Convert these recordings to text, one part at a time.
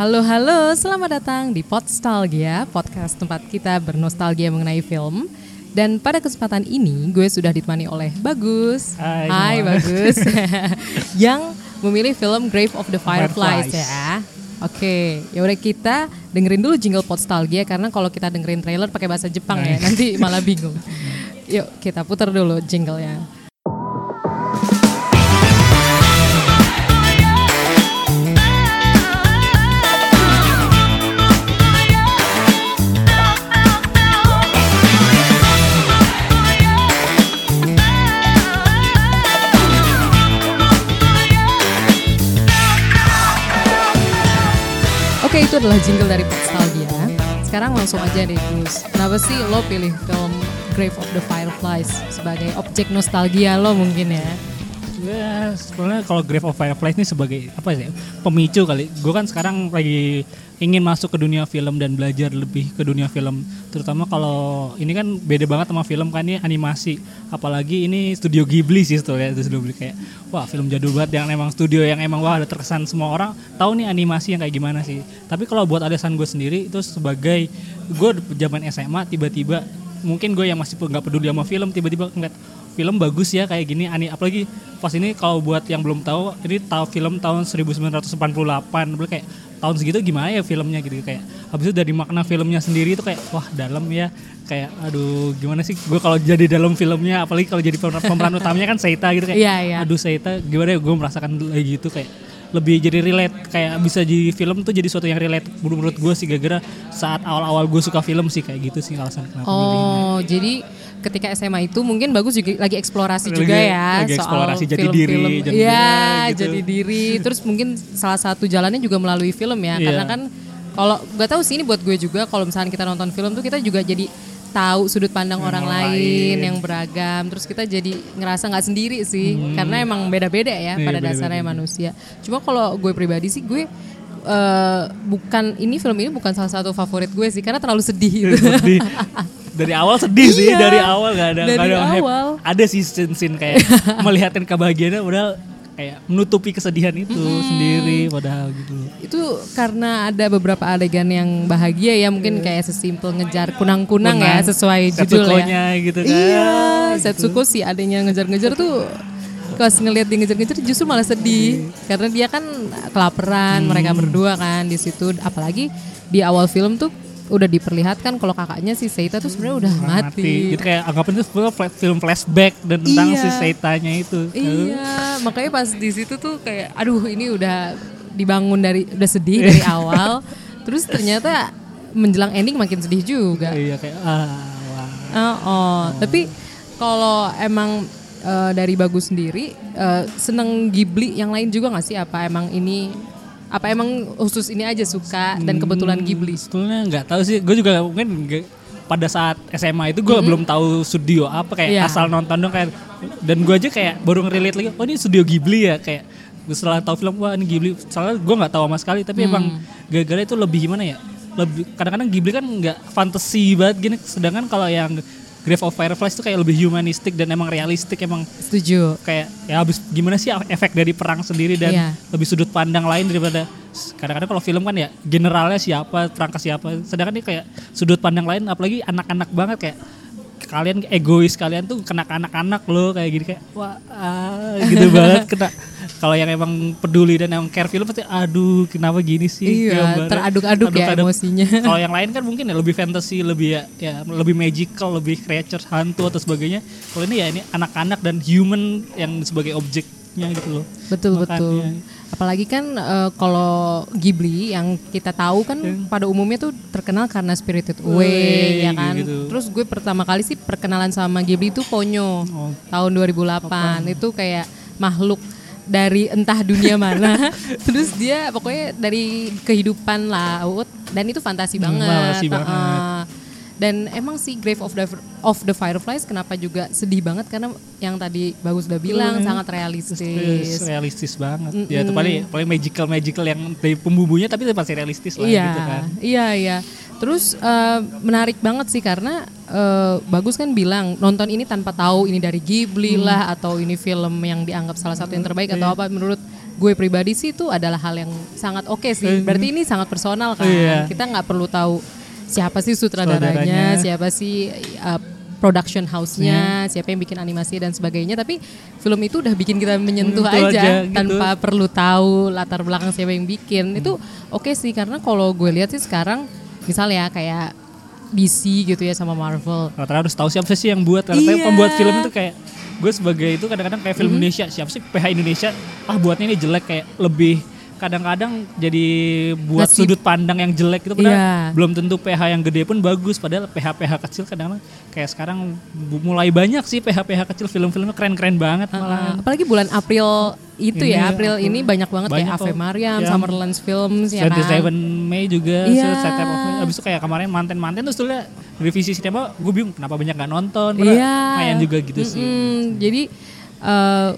Halo halo, selamat datang di Podstalgia, podcast tempat kita bernostalgia mengenai film. Dan pada kesempatan ini gue sudah ditemani oleh Bagus. Hai, semua. Bagus. yang memilih film Grave of the Fireflies, Fireflies. ya. Oke, ya udah kita dengerin dulu jingle Podstalgia karena kalau kita dengerin trailer pakai bahasa Jepang ya, nanti malah bingung. Yuk kita putar dulu jinglenya. Adalah jingle dari Nostalgia. Sekarang langsung aja deh Gus. Kenapa sih lo pilih film Grave of the Fireflies sebagai objek nostalgia lo mungkin ya? Ya, sebenarnya kalau Grave of Fireflies ini sebagai apa sih? Pemicu kali. Gue kan sekarang lagi ingin masuk ke dunia film dan belajar lebih ke dunia film. Terutama kalau ini kan beda banget sama film kan ini animasi. Apalagi ini studio Ghibli sih tuh ya, studio Ghibli kayak wah film jadul banget yang emang studio yang emang wah ada terkesan semua orang tahu nih animasi yang kayak gimana sih. Tapi kalau buat alasan gue sendiri itu sebagai gue zaman SMA tiba-tiba mungkin gue yang masih nggak peduli sama film tiba-tiba ngeliat film bagus ya kayak gini. Ani apalagi pas ini kalau buat yang belum tahu ini tahu film tahun 1988 Berarti kayak tahun segitu gimana ya filmnya gitu. Kayak habis itu dari makna filmnya sendiri itu kayak wah dalam ya. Kayak aduh gimana sih gue kalau jadi dalam filmnya? Apalagi kalau jadi pemeran, pemeran utamanya kan Seita gitu kayak Iya, iya. aduh Seita gimana ya? Gue merasakan lagi gitu. Kayak lebih jadi relate kayak bisa jadi film tuh jadi suatu yang relate menurut gue sih gara-gara saat awal-awal gue suka film sih kayak gitu sih alasan kenapa. Oh jadi ketika SMA itu mungkin bagus juga lagi eksplorasi Lagi- juga ya lagi soal eksplorasi jati film-film. diri, jadi- Iya ya, gitu. jadi diri. Terus mungkin salah satu jalannya juga melalui film ya Iya. karena kan kalau gak tahu sih ini buat gue juga kalau misalnya kita nonton film tuh kita juga jadi tahu sudut pandang orang orang lain, lain. yang beragam terus kita jadi ngerasa nggak sendiri sih karena emang beda-beda ya Iya, pada beda-beda. dasarnya manusia cuma kalau gue pribadi sih gue eh, bukan ini film ini bukan salah satu favorit gue sih karena terlalu sedih gitu. sedih. dari awal sedih sih Iya. dari awal gak ada Dari nggak ada awal. ada sih scene scene kayak melihatin kebahagiaannya udah kayak menutupi kesedihan itu sendiri padahal gitu. Itu karena ada beberapa adegan yang bahagia ya mungkin kayak sesimpel ngejar kunang-kunang ya sesuai judul ya. Gitu kan. Iya, Setsuko sih adanya ngejar-ngejar tuh pas ngelihat dia ngejar-ngejar justru malah sedih. Karena dia kan kelaparan mereka berdua kan di situ. Apalagi di awal film tuh udah diperlihatkan kalau kakaknya si Seita tuh sebenarnya udah mati. Gitu kayak anggapan itu sebenarnya film flashback dan tentang Iya. si Seitanya itu. Iya, makanya pas di situ tuh kayak aduh ini udah dibangun dari udah sedih dari awal. Terus ternyata menjelang ending makin sedih juga. Iya kayak ah wah. Oh, oh. tapi kalau emang eh, dari bagus sendiri eh, seneng Ghibli yang lain juga nggak sih apa emang ini apa emang khusus ini aja suka dan kebetulan Ghibli? Sebetulnya nggak tahu sih, gue juga mungkin nggak- pada saat SMA itu gue belum tahu studio apa kayak Iya. asal nonton dong kayak dan gue aja kayak baru ngerelate lagi oh ini studio Ghibli ya kayak setelah tahu film wah ini Ghibli. Soalnya gue nggak tahu sama sekali tapi emang gara-gara itu lebih gimana ya? Lebih kadang-kadang Ghibli kan nggak fantasi banget gini sedangkan kalau yang Grave of Fireflies itu kayak lebih humanistik dan emang realistik emang Setuju. kayak ya habis gimana sih efek dari perang sendiri dan Iya. lebih sudut pandang lain daripada kadang-kadang kalau film kan ya generalnya siapa perang ke siapa sedangkan ini kayak sudut pandang lain apalagi anak-anak banget kayak kalian egois kalian tuh kena ke anak-anak loh kayak gini kayak wah ah, gitu banget kena kalau yang emang peduli dan emang care film pasti aduh kenapa gini sih Iya, teraduk-aduk ya emosinya. kalau yang lain kan mungkin ya lebih fantasy lebih ya, ya lebih magical lebih creature hantu atau sebagainya kalau ini ya ini anak-anak dan human yang sebagai objeknya gitu loh Betul Makanya. betul. Apalagi kan eh, kalau Ghibli yang kita tahu kan pada umumnya tuh terkenal karena Spirited Away Away, ya kan. gitu. Terus gue pertama kali sih perkenalan sama Ghibli itu Ponyo Oh. tahun 2008. Itu kayak makhluk dari entah dunia mana. Terus dia pokoknya dari kehidupan laut dan itu fantasi Hmm, banget. fantasi banget. Dan emang sih Grave of the of the Fireflies kenapa juga sedih banget karena yang tadi bagus udah bilang Hmm. sangat realistis. realistis banget ya itu paling paling magical magical yang dari pembubunya tapi pasti realistis lah Iya, gitu kan iya, iya. Terus eh, menarik banget sih karena eh, bagus kan bilang nonton ini tanpa tahu ini dari Ghibli Hmm. lah atau ini film yang dianggap salah satu yang terbaik Iya. atau apa menurut gue pribadi sih itu adalah hal yang sangat oke sih. Berarti ini sangat personal kan. Iya. Kita nggak perlu tahu siapa sih sutradaranya, Sutradaranya. siapa sih uh, production house-nya, siapa yang bikin animasi dan sebagainya. Tapi film itu udah bikin kita menyentuh Menyentuh aja, aja, gitu. tanpa perlu tahu latar belakang siapa yang bikin. Itu oke sih karena kalau gue lihat sih sekarang misalnya kayak DC gitu ya sama Marvel. Rata-rata harus tahu siapa sih yang buat. Rata-rata Iya. pembuat film itu kayak gue sebagai itu kadang-kadang kayak film Indonesia siapa sih PH Indonesia ah buatnya ini jelek kayak lebih kadang-kadang jadi buat sudut pandang yang jelek itu padahal Iya. belum tentu PH yang gede pun bagus padahal PH-PH kecil kadang-kadang kayak sekarang mulai banyak sih PH-PH kecil film-filmnya keren-keren banget malah Uh, apalagi bulan April itu Ini, ya, April ini banyak banget banyak kayak Ave. Mariam, Yang Summerlands Films ya 27 kan. Mei juga Iya. Set Type of May. Abis itu kayak kemarin manten-manten terus tuh revisi sinema gue bingung kenapa banyak gak nonton Iya. lumayan juga gitu sih Mm-mm. Jadi eh,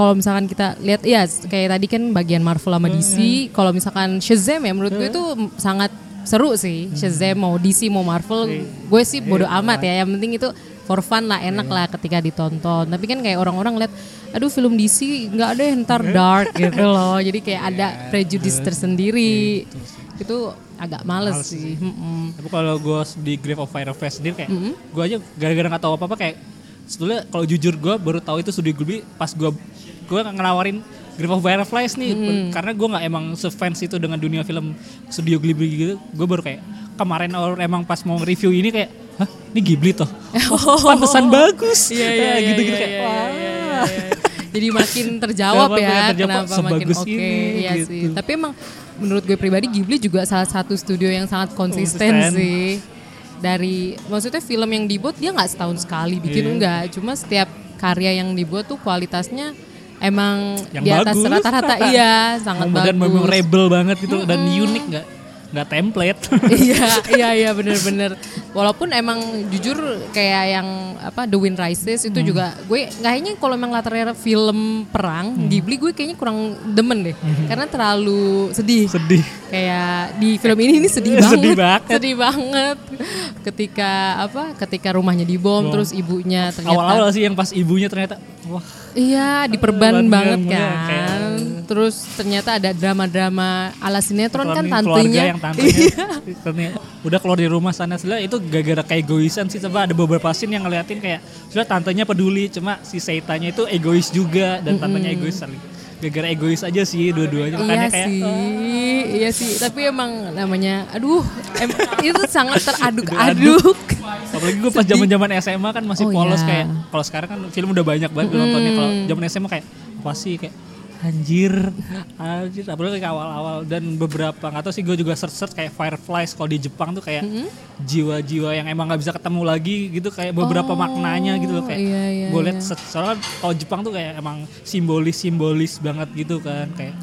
kalau misalkan kita lihat ya kayak tadi kan bagian Marvel sama DC, kalau misalkan Shazam ya menurut gue itu sangat seru sih. Shazam mau DC mau Marvel, gue sih bodo amat ya. Yang penting itu for fun lah, enak lah ketika ditonton. Tapi kan kayak orang-orang lihat, aduh film DC nggak deh ntar dark gitu loh. Jadi kayak ada prejudice tersendiri. Itu agak males, sih. Mm-mm. Tapi kalau gue di Grave of Fireflies sendiri kayak gue aja gara-gara nggak tahu apa-apa kayak sebetulnya kalau jujur gue baru tahu itu Studio Ghibli pas gue gue ngelawarin Grave of Fireflies nih karena gue nggak emang sefans itu dengan dunia film Studio Ghibli gitu gue baru kayak kemarin orang emang pas mau review ini kayak hah ini Ghibli toh oh, pantesan bagus Iya, iya, Ya, iya, gitu-gitu iya, kayak iya, wah iya, iya, iya. Jadi makin terjawab ya, terjawab, kenapa makin oke. ini, Iya gitu. sih. Tapi emang menurut gue pribadi Ghibli juga salah satu studio yang sangat konsisten, Konsisten. sih. Dari maksudnya film yang dibuat dia nggak setahun sekali bikin Iya. enggak, cuma setiap karya yang dibuat tuh kualitasnya emang Yang di atas bagus. rata-rata iya, sangat dan bagus. memorable banget gitu dan unik nggak nggak template iya iya iya bener-bener walaupun emang jujur kayak yang apa The Wind Rises itu juga gue kayaknya kalau emang latarnya film perang Ghibli gue kayaknya kurang demen deh. Karena terlalu sedih. Sedih. Kayak di film ini ini sedih banget Sedih banget. sedih banget. Ketika apa ketika rumahnya dibom Bom. terus ibunya ternyata awal-awal sih yang pas ibunya ternyata wah. Iya, diperban Perban banget banget, kan. kayak- Terus ternyata ada drama-drama ala sinetron kan keluarga tantenya. yang tantenya ternyata udah keluar dari rumah sana. Sudah itu gara-gara kayak egoisan sih coba ada beberapa scene yang ngeliatin kayak sudah tantenya peduli cuma si Seitanya itu egois juga dan tantenya egois saling gara-gara egois aja sih dua-duanya. Iya kayak sih, iya sih. Tapi emang namanya, aduh, em- itu sangat teraduk-aduk. apalagi gue pas zaman-zaman SMA kan masih Oh, polos iya. kayak kalau sekarang kan film udah banyak banget nontonnya. Kalau zaman SMA kayak apa sih kayak anjir. Anjir apalagi kayak awal-awal dan beberapa nggak tahu sih gue juga search search kayak Fireflies kalau di Jepang tuh kayak jiwa-jiwa yang emang nggak bisa ketemu lagi gitu kayak beberapa maknanya gitu loh kayak iya, iya, gue liat search. Soalnya kalau Jepang tuh kayak emang simbolis simbolis banget gitu kan kayak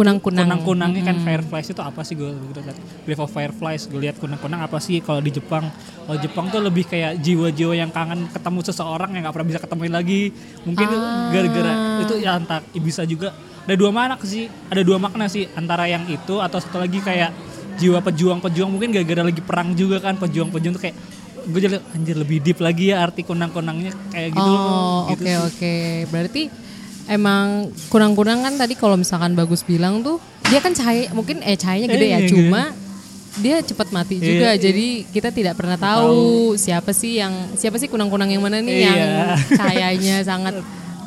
Kunang-kunang. kunang-kunangnya kan? Fireflies itu apa sih? Gue begitu liat. Grave of Fireflies gue lihat kunang-kunang apa sih? Kalau di Jepang kalau Jepang tuh lebih kayak jiwa-jiwa yang kangen ketemu seseorang yang nggak pernah bisa ketemuin lagi. Mungkin itu gara-gara itu ya entah bisa juga. Ada dua makna sih ada dua makna sih. Antara yang itu atau satu lagi kayak jiwa pejuang-pejuang. Mungkin gara-gara lagi perang juga kan pejuang-pejuang tuh kayak gue jadi anjir lebih deep lagi ya arti kunang-kunangnya. Kayak gitu. Loh Oh, gitu oke sih. oke. Berarti emang kunang-kunang kan tadi kalau misalkan bagus bilang tuh dia kan cahaya mungkin eh cahayanya gede Eh, ya, iya, cuma dia cepat mati juga. Iya, Jadi kita tidak pernah tahu siapa sih yang siapa sih kunang-kunang yang mana nih yang Iya. cahayanya sangat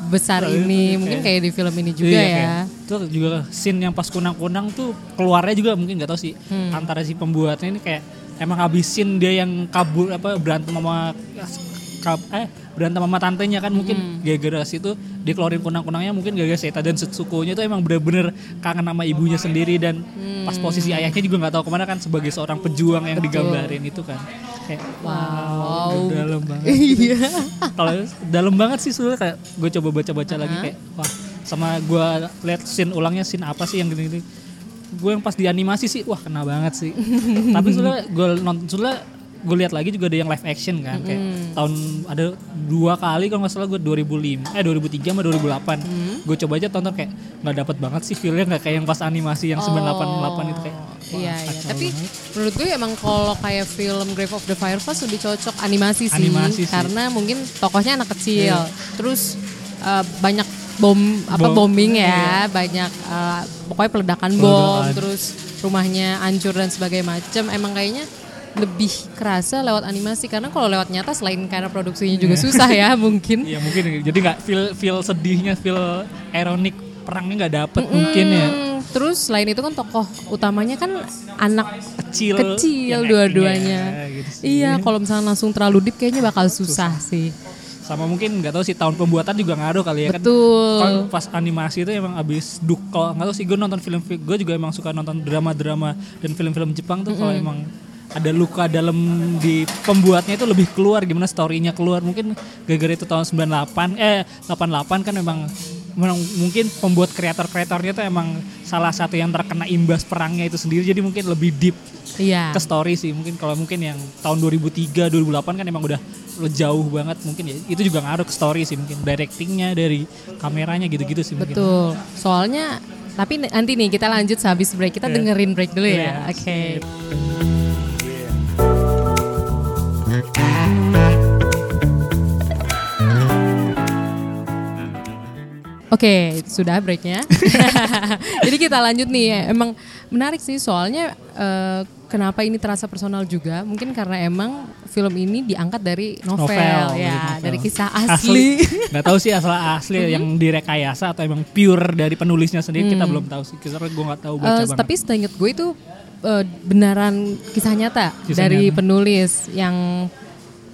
besar ini. Mungkin kayak di film ini juga Iya, ya. Itu juga scene yang pas kunang-kunang tuh keluarnya juga mungkin nggak tahu sih Hmm. antara si pembuatnya ini kayak emang habisin dia yang kabur apa berantem sama kab- eh berantem sama tantenya kan mungkin Hmm. gara-gara situ dia keluarin kunang-kunangnya mungkin gara-gara Seta dan Setsuko-nya tuh emang bener-bener kangen sama ibunya sendiri dan pas posisi ayahnya juga nggak tahu ke mana kan sebagai seorang pejuang yang Hmm. Betul. digambarin itu kan kayak Wow. udah dalam banget Iya. kalau dalam banget sih sebenarnya kayak gue coba baca-baca lagi kayak wah sama gue lihat scene ulangnya scene apa sih yang gini-gini gue yang pas di animasi sih wah kena banget sih tapi sebenarnya gue nonton sebenarnya gue lihat lagi juga ada yang live action kan kayak tahun ada dua kali kalau nggak salah gue 2005 eh 2003 sama 2008 gue coba aja tonton kayak nggak dapat banget sih feelnya nggak kayak yang pas animasi yang 988 itu kayak wah, Iya, iya. Tapi banget. menurut gue emang kalau kayak film Grave of the Fireflies lebih cocok animasi sih. Animasi sih. Karena mungkin tokohnya anak kecil. Terus eh, banyak bom apa Bom. bombing ya, banyak eh, pokoknya peledakan bom, Peledakan. terus rumahnya hancur dan sebagainya macam. Emang kayaknya lebih kerasa lewat animasi karena kalau lewat nyata selain karena produksinya juga susah ya mungkin. Iya mungkin jadi nggak feel feel sedihnya feel ironik perangnya nggak dapet mungkin ya Hmm, Terus selain itu kan tokoh utamanya kan anak kecil kecil yang dua-duanya. actingnya gitu sih. Iya, kalau misalnya langsung terlalu deep kayaknya bakal susah, sih. sama mungkin nggak tahu sih tahun pembuatan juga ngaruh kali ya kan Betul. Kalau pas animasi itu emang abis duk kalau nggak tahu sih gue nonton film gue juga emang suka nonton drama-drama dan film-film Jepang tuh kalau emang ada luka dalam di pembuatnya itu lebih keluar gimana storynya keluar mungkin gara-gara itu tahun 98 eh 88 kan emang memang mungkin pembuat kreator-kreatornya tuh emang salah satu yang terkena imbas perangnya itu sendiri jadi mungkin lebih deep Iya. ke story sih mungkin kalau mungkin yang tahun 2003 2008 kan emang udah jauh banget mungkin ya itu juga ngaruh ke story sih mungkin directingnya dari kameranya gitu-gitu sih mungkin Betul. Soalnya tapi nanti nih kita lanjut sehabis break. Kita Iya. dengerin break dulu ya. Iya, Oke. Oke, sudah breaknya. Jadi kita lanjut nih. Emang menarik sih soalnya eh, kenapa ini terasa personal juga? Mungkin karena emang film ini diangkat dari novel, Novel, ya, dari novel. dari kisah asli. nggak tahu sih asal asli yang direkayasa atau emang pure dari penulisnya sendiri kita belum tahu sih karena gue nggak tahu baca banget tapi seingat gue itu eh, benaran kisah nyata Kisah dari nyata. penulis yang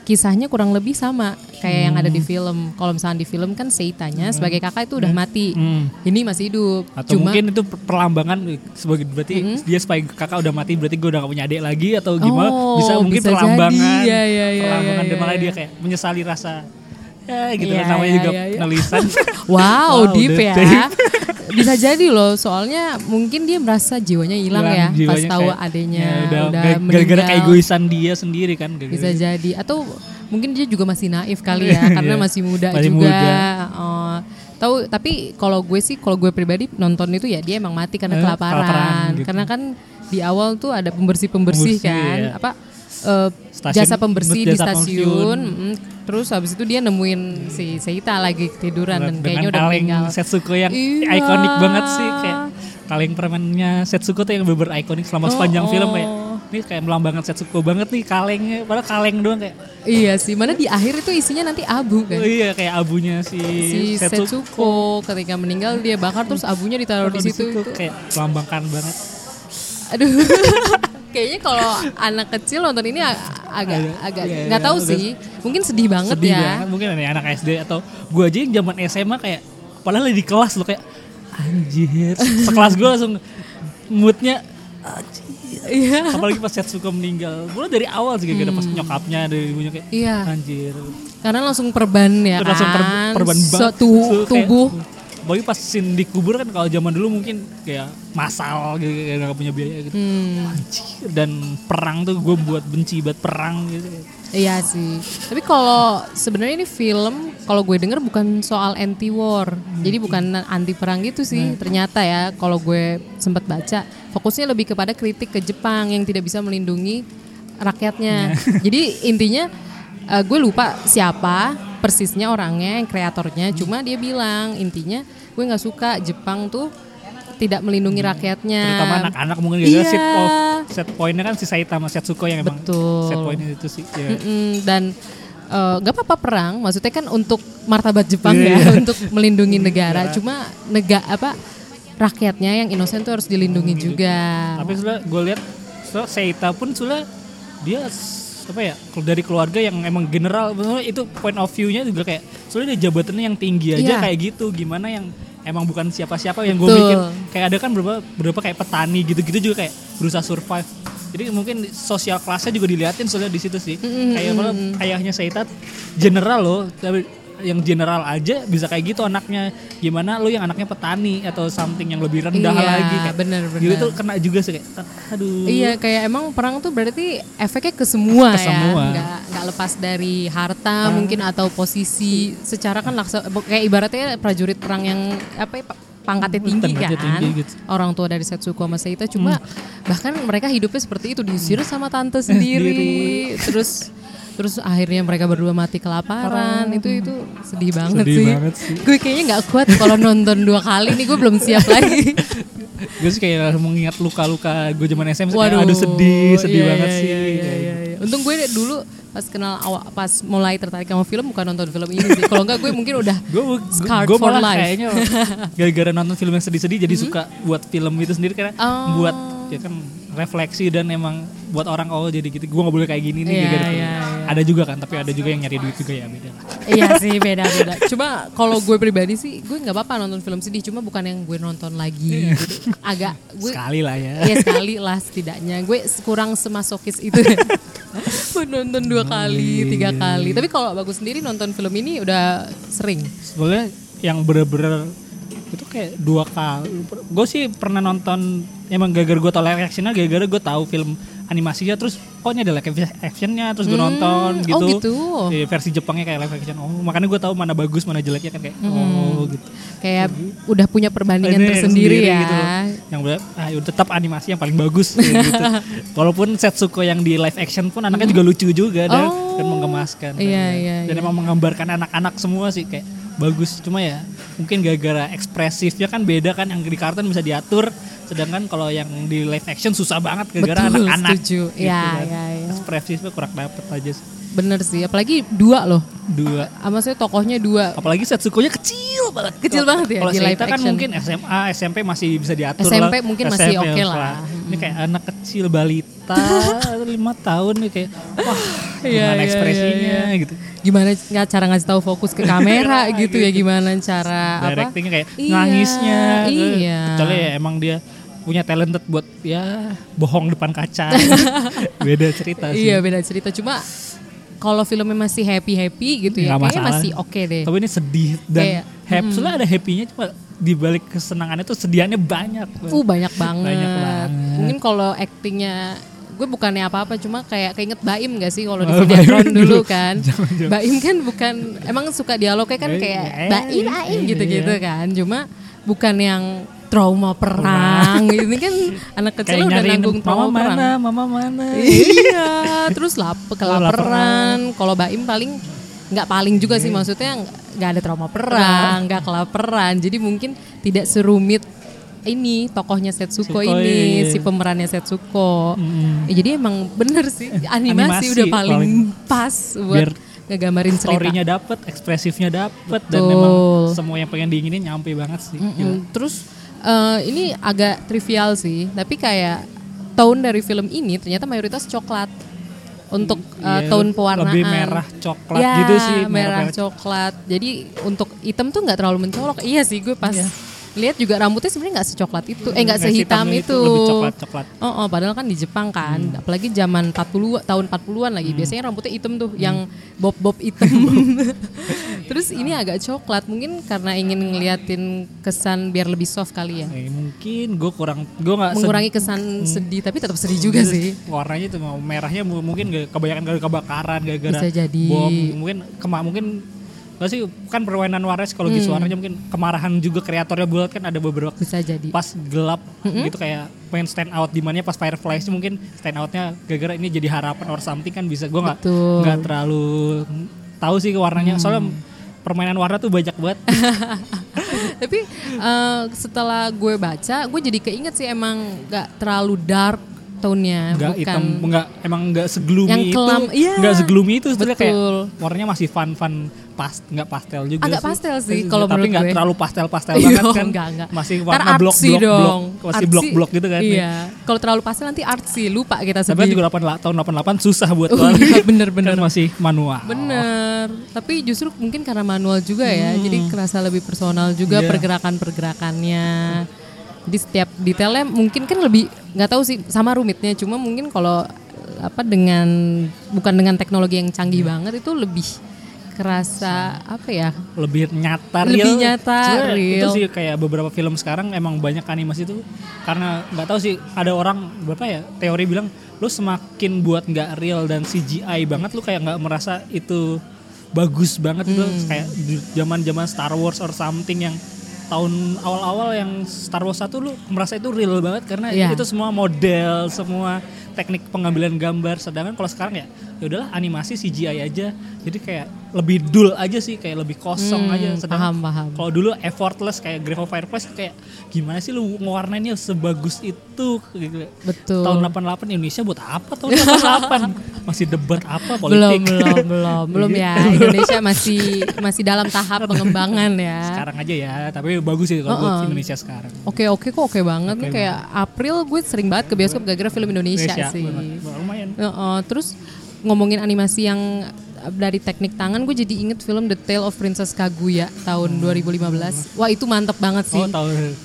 kisahnya kurang lebih sama kayak yang ada di film. Kalau misalnya di film kan Seitanya sebagai kakak itu udah mati, Hmm. ini masih hidup. atau Cuma mungkin itu per- perlambangan sebagai berarti dia supaya kakak udah mati berarti gue udah gak punya adik lagi atau gimana Oh, bisa mungkin bisa perlambangan jadi. Iya, iya, iya, perlambangan iya, dan malah iya. dia kayak menyesali rasa ya gitu Iya, kan namanya iya, juga iya, iya. penulisan wow, Wow, deep deep, ya. deep. Bisa jadi loh, soalnya mungkin dia merasa jiwanya hilang ya Hilang pas jiwanya tahu kayak, adanya ya udah, udah, gara-gara keegoisan dia sendiri kan gara-gara- Bisa jadi atau mungkin dia juga masih naif kali ya karena Iya. masih muda Masih juga. muda. Oh, tahu tapi kalau gue sih kalau gue pribadi nonton itu ya dia emang mati karena Eh, kelaparan. kelaparan gitu. Karena kan di awal tuh ada pembersih-pembersih Pembersih, kan iya. apa eh, Stasiun- jasa pembersih di stasiun. mm, Terus habis itu dia nemuin si Seita lagi ketiduran dan kayaknya udah meninggal. Setsuko yang Iya. ikonik banget sih kayak kaleng permennya Setsuko tuh yang bener ikonik selama sepanjang Oh, film oh. kayak ini kayak melambangkan Setsuko banget nih kalengnya padahal kaleng doang kayak Iya sih, mana di akhir itu isinya nanti abu kan. oh iya kayak abunya si, Si Setsuko ketika meninggal dia bakar terus abunya ditaruh di situ. itu. kayak melambangkan banget Aduh. Kayaknya kalau anak kecil nonton ini ag- agak Agak- iya, nggak iya, tahu udah sih. Mungkin sedih banget sedih ya. banget mungkin ada anak SD atau gua aja yang zaman SMA kayak padahal lagi di kelas lo kayak anjir sekelas gua langsung moodnya Iya. apalagi pas Setsuko meninggal mulai dari awal sih kayak pas nyokapnya dari ibunya kayak Iya. anjir Karena langsung perban ya Terus kan. langsung per- perban banget Suatu Terus kayak- tubuh. Apalagi pas scene dikubur kan kalau zaman dulu mungkin kayak masal gitu kayak gak punya biaya gitu. Hmm, Anjir, dan perang tuh gue buat benci banget perang gitu. iya sih. Tapi kalau sebenarnya ini film kalau gue denger bukan soal anti war. Jadi bukan anti perang gitu sih. Ternyata ya kalau gue sempat baca fokusnya lebih kepada kritik ke Jepang yang tidak bisa melindungi rakyatnya. Jadi intinya eh, gue lupa siapa persisnya orangnya, yang kreatornya. Cuma dia bilang intinya gue nggak suka Jepang tuh tidak melindungi rakyatnya. Terutama anak-anak mungkin gara Iya. set, of, set pointnya kan si Saitama Setsuko yang emang Betul. set pointnya itu sih. Ya. Mm-mm, dan eh, nggak apa-apa perang, maksudnya kan untuk martabat Jepang Iya, ya, untuk melindungi negara. Cuma nega apa rakyatnya yang inosen tuh harus dilindungi juga. Tapi sudah gue lihat so, Seita pun sudah dia apa ya kalau dari keluarga yang emang general itu point of view-nya juga kayak soalnya dia jabatannya yang tinggi aja Iya. kayak gitu gimana yang emang bukan siapa-siapa yang gue mikir kayak ada kan beberapa beberapa kayak petani gitu-gitu juga kayak berusaha survive. Jadi mungkin sosial kelasnya juga diliatin soalnya di situ sih. Kayak kalau ayahnya Seita general loh tapi yang general aja bisa kayak gitu anaknya. Gimana lo yang anaknya petani atau something yang lebih rendah Iya, lagi. Kayak bener, gitu bener. tuh kena juga sih kayak aduh. Iya kayak emang perang tuh berarti efeknya ke semua Ke ya, semua. nggak nggak lepas dari harta mungkin atau posisi. Secara kan laksa, kayak ibaratnya prajurit perang yang apa ya, pa- pangkatnya tinggi Pangkatnya kan, tinggi gitu. orang tua dari Setsuko sama Seita cuma bahkan mereka hidupnya seperti itu diusir sama tante sendiri, terus terus akhirnya mereka berdua mati kelaparan itu itu sedih banget Sedih sih, banget sih. gue kayaknya nggak kuat kalau nonton dua kali nih gue belum siap lagi gue sih kayak mengingat luka-luka gue zaman SMP kayak, Waduh, aduh sedih sedih iya, banget iya, sih iya, Kayak iya, gitu. iya. Untung gue dulu pas kenal awal pas mulai tertarik sama film bukan nonton film ini sih. Kalau enggak gue mungkin udah gue gue for malah life. kayaknya gara-gara nonton film yang sedih-sedih jadi suka buat film itu sendiri karena Oh. buat ya kan refleksi dan emang buat orang oh jadi gitu gue nggak boleh kayak gini nih Iya, iya, film. iya. ada juga kan tapi ada juga yang nyari duit juga ya beda lah iya sih beda-beda. Cuma kalau gue pribadi sih gue nggak apa-apa nonton film sedih. Cuma bukan yang gue nonton lagi. gitu. Agak gue sekali lah ya Iya sekali lah setidaknya. Gue kurang semasokis itu. Nonton dua kali, tiga kali. Tapi kalau bagus sendiri nonton film ini udah sering. sebenarnya yang bener-bener itu kayak dua kali gue sih pernah nonton emang gara-gara gue tau live actionnya gara-gara gue tahu film animasinya terus kok ini ada live actionnya terus gue nonton gitu, oh gitu. Iya, versi Jepangnya kayak live action oh makanya gue tahu mana bagus mana jeleknya kan kayak oh gitu Kayak udah punya perbandingan Ini tersendiri sendiri ya. gitu yang bener, ah, ya tetap animasi yang paling bagus gitu. walaupun Setsuko yang di live action pun anaknya juga lucu juga dan, Oh. dan menggemaskan Iya, iya, dan iya. emang menggambarkan anak-anak semua sih kayak bagus cuma ya mungkin gara-gara ekspresifnya kan beda kan yang di kartun bisa diatur sedangkan kalau yang di live action susah banget gara-gara anak-anak setuju. gitu Iya, kan. iya, iya. ekspresifnya kurang dapet aja sih. Bener sih, apalagi dua loh. dua Ah, Maksudnya tokohnya dua. apalagi Setsuko-nya kecil banget Kecil banget ya kalau Seita kan mungkin SMA SMP masih bisa diatur SMP lah. mungkin masih SMP oke lah. ini kayak anak kecil balita lima tahun nih kayak wah Iya, gimana iya, ekspresinya gitu Gimana nggak cara ngasih tahu fokus ke kamera gitu ya gimana cara apa? directingnya kayak Iya, nangisnya Iya. kecuali ya emang dia punya talented buat ya bohong depan kaca beda cerita sih Iya beda cerita. Cuma kalau filmnya masih happy happy gitu ya, kayaknya masalah. masih oke deh. tapi ini sedih dan Kayak, happy soalnya ada happynya cuma di balik kesenangannya tuh sedihannya banyak Uh banyak banget. Banyak banget. Mungkin kalau actingnya gue bukannya apa-apa cuma kayak keinget Baim gak sih kalau di Oh, Baim dulu dulu. kan Jangan-jangan. Baim kan bukan emang suka dialognya kan kayak eh, Baim Baim eh, gitu-gitu iya. kan cuma bukan yang trauma perang ini kan anak kecil kayak udah nanggung mama trauma perang mana mama mana iya terus lap kelaparan kalau Baim paling nggak paling juga Iya. sih maksudnya nggak ada trauma perang nggak kelaparan jadi mungkin tidak serumit ini tokohnya Setsuko ini iya. si pemerannya Setsuko Mm. Ya, jadi emang bener sih animasi, animasi udah paling, paling- pas buat Biar ngegambarin cerita story-nya dapet ekspresifnya dapet dan Betul. memang semua yang pengen diinginin nyampe banget sih. Gila. terus eh, ini agak trivial sih tapi kayak tone dari film ini ternyata mayoritas coklat. Untuk eh, Iya, tone pewarnaan. lebih merah coklat Ya, gitu sih merah, merah coklat. Jadi untuk hitam tuh nggak terlalu mencolok. Iya sih gue pas Iya. Lihat juga rambutnya sebenarnya nggak secoklat itu. Eh nggak Nggak sehitam itu, itu, lebih coklat-coklat. oh, oh, padahal kan di Jepang kan. Apalagi zaman 40 tahun 40-an lagi biasanya rambutnya hitam tuh yang bob-bob hitam. Terus ini agak coklat mungkin karena ingin ngeliatin kesan biar lebih soft kali ya? Eh, mungkin gue kurang gue nggak mengurangi kesan sedih tapi tetap sedih juga sih. warnanya itu merahnya mu- mungkin kebanyakan gara kebakaran gara-gara bom mungkin kema mungkin gak sih kan permainan warna psikologi Hmm. warnanya mungkin kemarahan juga kreatornya buat kan ada beberapa bisa jadi pas gelap gitu kayak pengen stand out di mana pas Fireflies mungkin stand outnya gara-gara ini jadi harapan or something kan bisa gue nggak. Hmm. nggak terlalu tahu sih warnanya soalnya permainan warna tuh banyak banget Tapi eh, setelah gue baca, gue jadi keinget sih emang gak terlalu dark tone-nya, nggak bukan hitam nggak emang nggak segloomy Yang itu kelam, iya. nggak segloomy itu sebenarnya kayak Betul. warnanya masih fun fun pas nggak pastel juga Agak sih. pastel sih, Tapi kalau tapi nggak terlalu pastel pastel Iya, banget kan enggak, enggak. masih warna blok blok blok dong. masih blok blok gitu kan Iya, kalau terlalu pastel nanti artsy, lupa kita tapi juga 8 tahun 88 susah buat Oh, keluar iya, bener-bener. kan masih manual Bener, tapi justru mungkin karena manual juga ya, jadi kerasa lebih personal juga Hmm. Iya. pergerakan-pergerakannya. Jadi setiap detailnya mungkin kan lebih nggak tahu sih sama rumitnya, cuma mungkin kalau apa dengan bukan dengan teknologi yang canggih Iya. banget itu lebih kerasa apa ya? lebih nyata Lebih real. nyata, Sebenarnya itu real. sih kayak beberapa film sekarang emang banyak animasi itu karena nggak tahu sih ada orang berapa ya teori bilang lu semakin buat nggak real dan CGI banget lu kayak nggak merasa itu bagus banget Hmm. kayak zaman zaman Star Wars or something yang tahun awal-awal yang Star Wars 1 lu merasa itu real banget karena Iya. itu semua model, semua teknik pengambilan gambar. Sedangkan kalau sekarang ya ya udahlah animasi CGI aja. Jadi kayak lebih dull aja sih, kayak lebih kosong Hmm, aja. Sedangkan paham, paham. kalau dulu effortless kayak Grave of Fireflies kayak gimana sih lu ngewarnainnya sebagus itu gitu. Betul. Tahun 88 Indonesia buat apa tahun 88? Masih debat apa belum politik? belum belum belum ya Indonesia masih masih dalam tahap pengembangan ya Sekarang aja ya, tapi bagus sih kalau buat Uh-uh. Indonesia sekarang. Oke oke kok oke banget nih Oke kayak April gue sering banget ke bioskop gara-gara film Indonesia, sih. benar. lumayan. Heeh, terus ngomongin animasi yang dari teknik tangan gue jadi inget film The Tale of Princess Kaguya tahun 2015. Wah itu mantep banget sih. Oh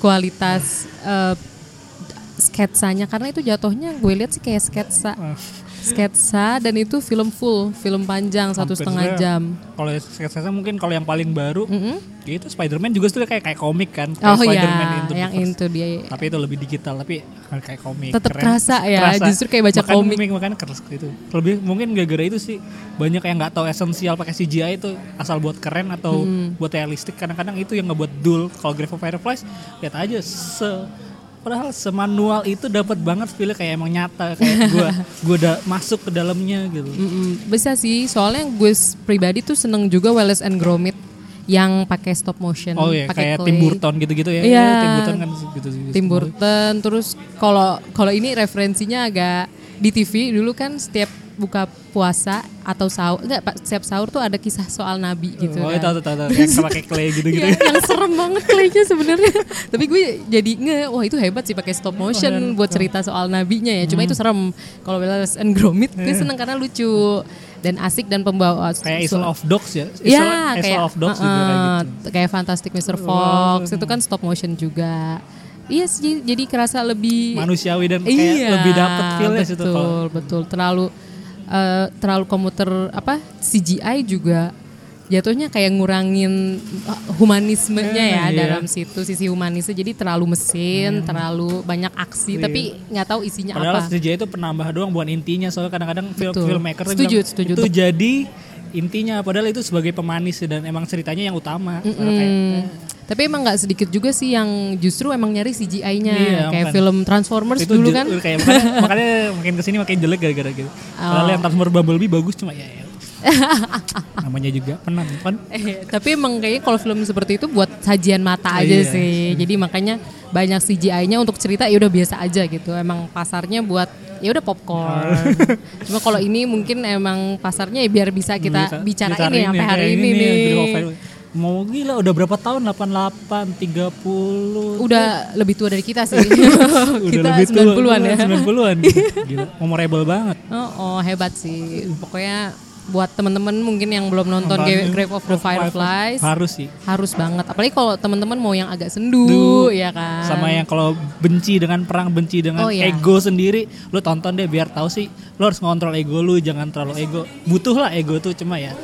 kualitas eh, sketsanya. Karena itu jatuhnya gue lihat sih kayak sketsa. Sketsa dan itu film full film panjang satu setengah jam. Kalau sketsa mungkin kalau yang paling baru Mm-mm. ya itu Spider-Man juga tuh kayak kayak komik kan. Kayak Oh iya, Spider-Man Into yang itu dia Tapi itu lebih digital tapi kayak komik. Tetep Keren. kerasa ya, justru kayak baca Makan komik. Makanya keras gitu. Lebih mungkin gara-gara itu sih banyak yang nggak tahu esensial pakai CGI itu asal buat keren atau Hmm. buat realistik. Kadang-kadang itu yang ngebuat dull. Kalau Grave of Fireflies lihat aja se Padahal semanual itu dapat banget feel kayak emang nyata kayak gua gua udah masuk ke dalamnya gitu. Mm-mm, bisa sih soalnya gue pribadi tuh seneng juga Wallace and Gromit yang pakai stop motion Oh iya, pakai kayak clay. Tim Burton gitu-gitu ya. Iya. Tim Burton kan gitu gitu. Tim Burton terus kalau kalau ini referensinya agak di TV dulu kan setiap buka puasa atau sahur enggak Pak setiap sahur tuh ada kisah soal nabi gitu Oh, kan. tahu tahu tahu yang pakai clay gitu-gitu. Iya, yang serem banget klaynya sebenarnya. Tapi gue jadi nge, wah itu hebat sih pakai stop motion buat cerita soal nabinya ya. Cuma itu serem. Kalau Wallace and Gromit gue seneng karena lucu dan asik dan pembawa kayak Isle of Dogs ya. Isle, Iya, Isle kayak of Dogs juga kayak uh-uh, gitu. kayak Fantastic Mr. Fox itu kan stop motion juga. Iya sih, jadi kerasa lebih Manusiawi dan kayak iya, lebih dapet feel-nya betul, situ kalau betul. Terlalu eh, terlalu komuter apa CGI juga jatuhnya kayak ngurangin uh, humanismenya ya Eh, iya. dalam situ sisi humanisnya jadi terlalu mesin, terlalu banyak aksi tapi nggak tahu isinya Iya. Padahal apa. CGI itu penambah doang bukan intinya soalnya kadang-kadang film filmmaker tuh Setuju, bilang, setuju. itu jadi intinya padahal itu sebagai pemanis dan emang ceritanya yang utama. Padahal kayak, Hmm. Tapi emang nggak sedikit juga sih yang justru emang nyari CGI-nya Iya, kayak makanya. film Transformers itu dulu kan. kayak makanya, makanya makin ke sini makin jelek gara-gara gitu. Padahal Oh. yang Transformer Bumblebee bagus cuma ya, ya. namanya juga penonton. Eh, tapi emang kayaknya kalau film seperti itu buat sajian mata aja Iya. sih. Jadi makanya banyak CGI-nya untuk cerita ya udah biasa aja gitu. Emang pasarnya buat ya udah popcorn. Cuma kalau ini mungkin emang pasarnya ya biar bisa kita Bisa- bicarain bicarain nih sampai hari kayak ini Green nih. Mau gila udah berapa tahun 88 30 Udah lebih tua dari kita sih. udah kita lebih tua, 90-an ya. 90-an. Gila, memorable banget. Oh, oh, hebat sih. Pokoknya buat teman-teman mungkin yang belum nonton Nonton Grave of the Fireflies Harus sih. harus banget. Apalagi kalau teman-teman mau yang agak sendu, Duh, ya kan. Sama yang kalau benci dengan perang, benci dengan Oh, iya. ego sendiri, lu tonton deh biar tahu sih, lu harus ngontrol ego lu, jangan terlalu ego. Butuh lah ego tuh cuma ya.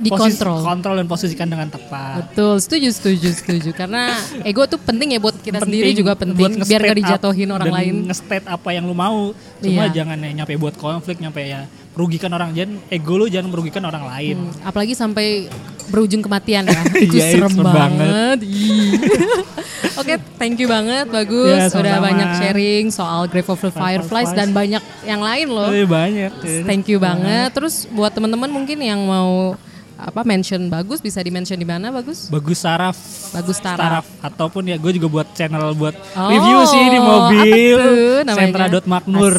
Dikontrol. kontrol dan posisikan dengan tepat. Betul, setuju, setuju, setuju. Karena ego tuh penting ya buat kita sendiri Penting juga buat penting. Biar gak dijatuhin orang dan lain. nge-state apa yang lu mau. Cuma Iya. jangan ya nyampe buat konflik, nyampe ya merugikan orang. Jangan ego lu jangan merugikan orang lain. Hmm, apalagi sampai berujung kematian ya. Itu Iya, serem serem banget. Oke, thank you banget, bagus. Ya, Udah sama-sama. banyak sharing soal Grave of the Fireflies Fireflies. dan banyak yang lain loh. Eh, banyak. Thank you banget. Terus buat teman-teman mungkin yang mau apa mention bagus bisa di mention di mana bagus? Bagus saraf. Bagus Taraf. Ataupun ya gue juga buat channel buat Oh, review sih di mobil. apa tuh namanya? Sentra.makmur.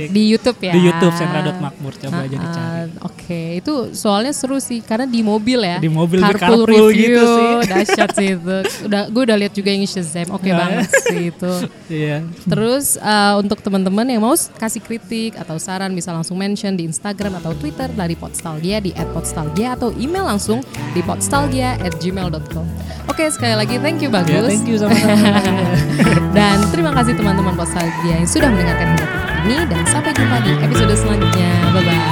Asik. Di YouTube ya. Di YouTube Sentra.makmur coba aja Ah, dicari. Oke, itu soalnya seru sih karena di mobil ya. Di mobil carpool bercarpool review, gitu sih. dahsyat sih itu. Udah gue udah lihat juga yang Shazam. Oke Ya. banget sih itu. Iya. Terus eh, untuk teman-teman yang mau kasih kritik atau saran bisa langsung mention di Instagram atau Twitter dari Podstalgia di @podstalgia atau email langsung di podstalgia@gmail.com. Oke, sekali lagi thank you bagus. Ya, thank you sama-sama. Dan terima kasih teman-teman Podstalgia yang sudah mendengarkan hingga ini dan sampai jumpa di episode selanjutnya. Bye bye.